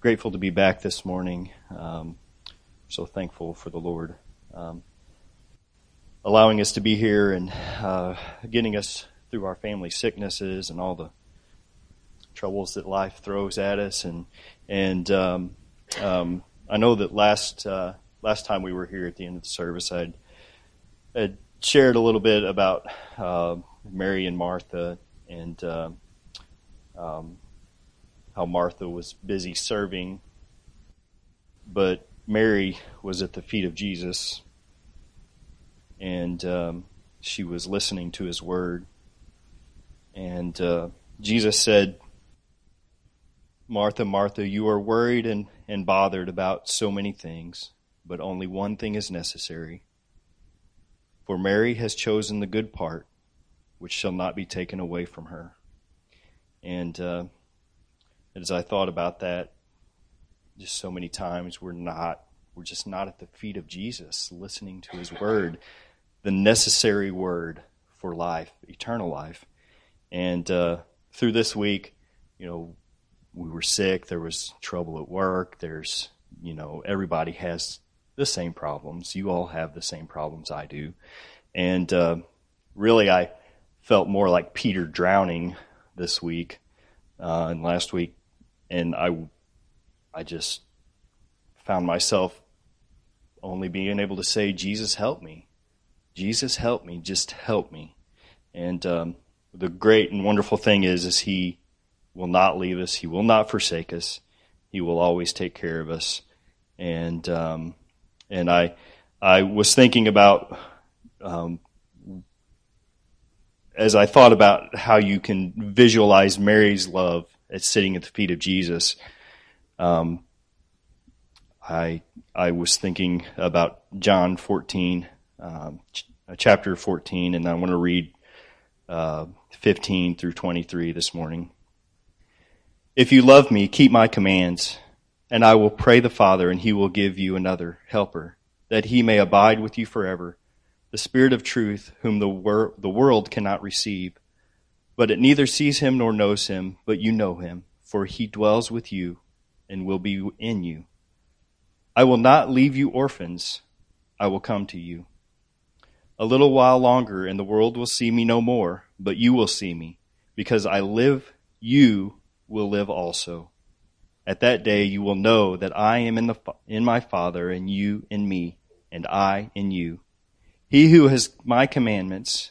grateful to be back this morning. Um, so thankful for the Lord um, allowing us to be here and uh, getting us through our family sicknesses and all the troubles that life throws at us. And and um, um I know that last uh, last time we were here at the end of the service, I'd, I'd shared a little bit about uh, Mary and Martha and uh, um, how Martha was busy serving, but Mary was at the feet of Jesus and um, she was listening to his word. And uh, Jesus said, Martha, Martha, you are worried and, and bothered about so many things, but only one thing is necessary. For Mary has chosen the good part, which shall not be taken away from her. And uh, as I thought about that, just so many times we're not, we're just not at the feet of Jesus, listening to his word, the necessary word for life, eternal life. And uh, through this week, you know, we were sick, there was trouble at work, there's, you know, everybody has the same problems. You all have the same problems I do. And uh, really, I felt more like Peter drowning this week uh, and last week and I, I just found myself only being able to say, "Jesus, help me, Jesus, help me, just help me." And um, the great and wonderful thing is, is He will not leave us. He will not forsake us. He will always take care of us. And um, and I I was thinking about um, as I thought about how you can visualize Mary's love at sitting at the feet of Jesus, um, I I was thinking about John 14, um, ch- uh, chapter 14, and I want to read uh, 15 through 23 this morning. If you love me, keep my commands, and I will pray the Father, and he will give you another helper, that he may abide with you forever, the Spirit of truth, whom the, wor- the world cannot receive but it neither sees him nor knows him, but you know him, for he dwells with you and will be in you. I will not leave you orphans, I will come to you. A little while longer, and the world will see me no more, but you will see me. Because I live, you will live also. At that day you will know that I am in, the, in my Father, and you in me, and I in you. He who has my commandments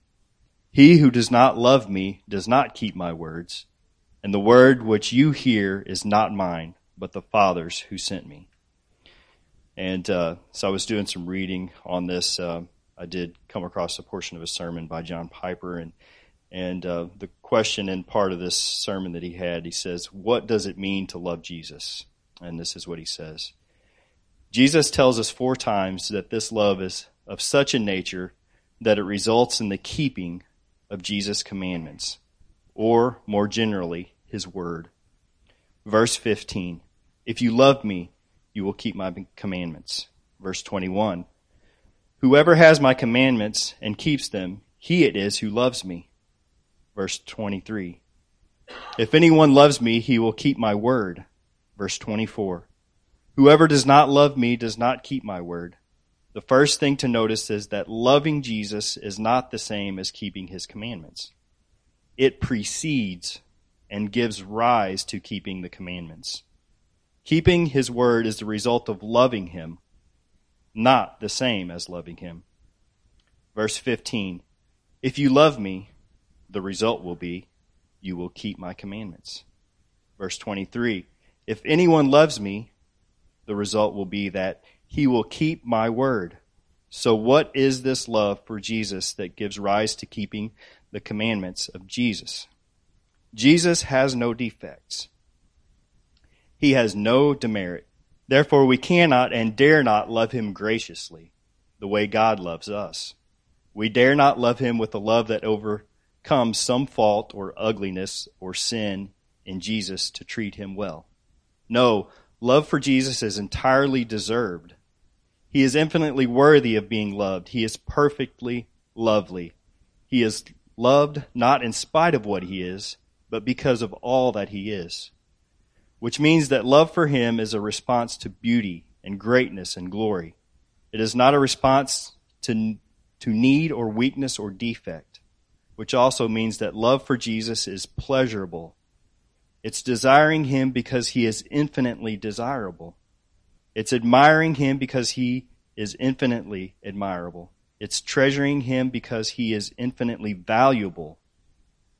He who does not love me does not keep my words, and the word which you hear is not mine, but the Father's who sent me. And uh, so I was doing some reading on this. Uh, I did come across a portion of a sermon by John Piper, and and uh, the question in part of this sermon that he had, he says, "What does it mean to love Jesus?" And this is what he says: Jesus tells us four times that this love is of such a nature that it results in the keeping of Jesus' commandments, or more generally, his word. Verse 15 If you love me, you will keep my commandments. Verse 21 Whoever has my commandments and keeps them, he it is who loves me. Verse 23 If anyone loves me, he will keep my word. Verse 24 Whoever does not love me does not keep my word. The first thing to notice is that loving Jesus is not the same as keeping his commandments. It precedes and gives rise to keeping the commandments. Keeping his word is the result of loving him, not the same as loving him. Verse 15 If you love me, the result will be, you will keep my commandments. Verse 23 If anyone loves me, the result will be that he will keep my word. So, what is this love for Jesus that gives rise to keeping the commandments of Jesus? Jesus has no defects. He has no demerit, Therefore, we cannot and dare not love him graciously the way God loves us. We dare not love him with a love that overcomes some fault or ugliness or sin in Jesus to treat him well. No, love for Jesus is entirely deserved. He is infinitely worthy of being loved. He is perfectly lovely. He is loved not in spite of what he is, but because of all that he is. Which means that love for him is a response to beauty and greatness and glory. It is not a response to, to need or weakness or defect, which also means that love for Jesus is pleasurable. It's desiring him because he is infinitely desirable. It's admiring him because he is infinitely admirable. It's treasuring him because he is infinitely valuable.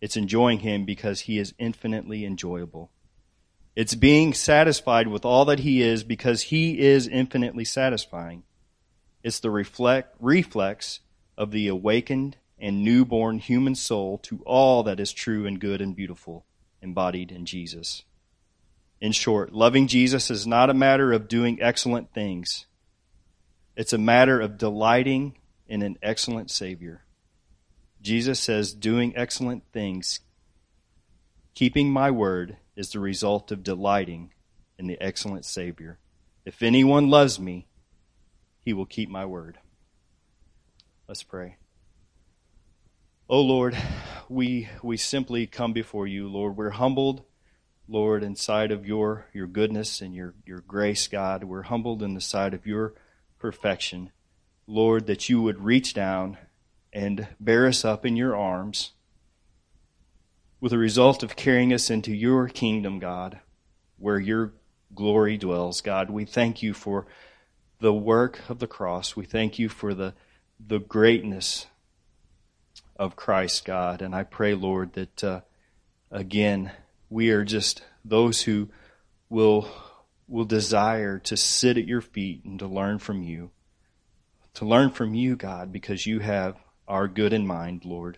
It's enjoying him because he is infinitely enjoyable. It's being satisfied with all that he is because he is infinitely satisfying. It's the reflect, reflex of the awakened and newborn human soul to all that is true and good and beautiful embodied in Jesus. In short, loving Jesus is not a matter of doing excellent things. It's a matter of delighting in an excellent Savior. Jesus says, doing excellent things, keeping my word, is the result of delighting in the excellent Savior. If anyone loves me, he will keep my word. Let's pray. Oh Lord, we we simply come before you, Lord. We're humbled, Lord, in sight of your your goodness and your your grace, God. We're humbled in the sight of your perfection. Lord, that you would reach down and bear us up in your arms with the result of carrying us into your kingdom, God, where your glory dwells. God, we thank you for the work of the cross. We thank you for the, the greatness of Christ, God. And I pray, Lord, that uh, again, we are just those who will will desire to sit at your feet and to learn from you. To learn from you, God, because you have our good in mind, Lord.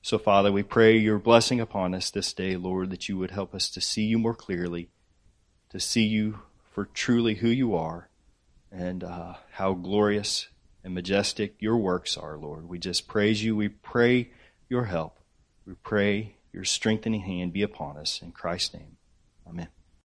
So, Father, we pray your blessing upon us this day, Lord, that you would help us to see you more clearly, to see you for truly who you are, and uh, how glorious and majestic your works are, Lord. We just praise you. We pray your help. We pray your strengthening hand be upon us. In Christ's name, amen.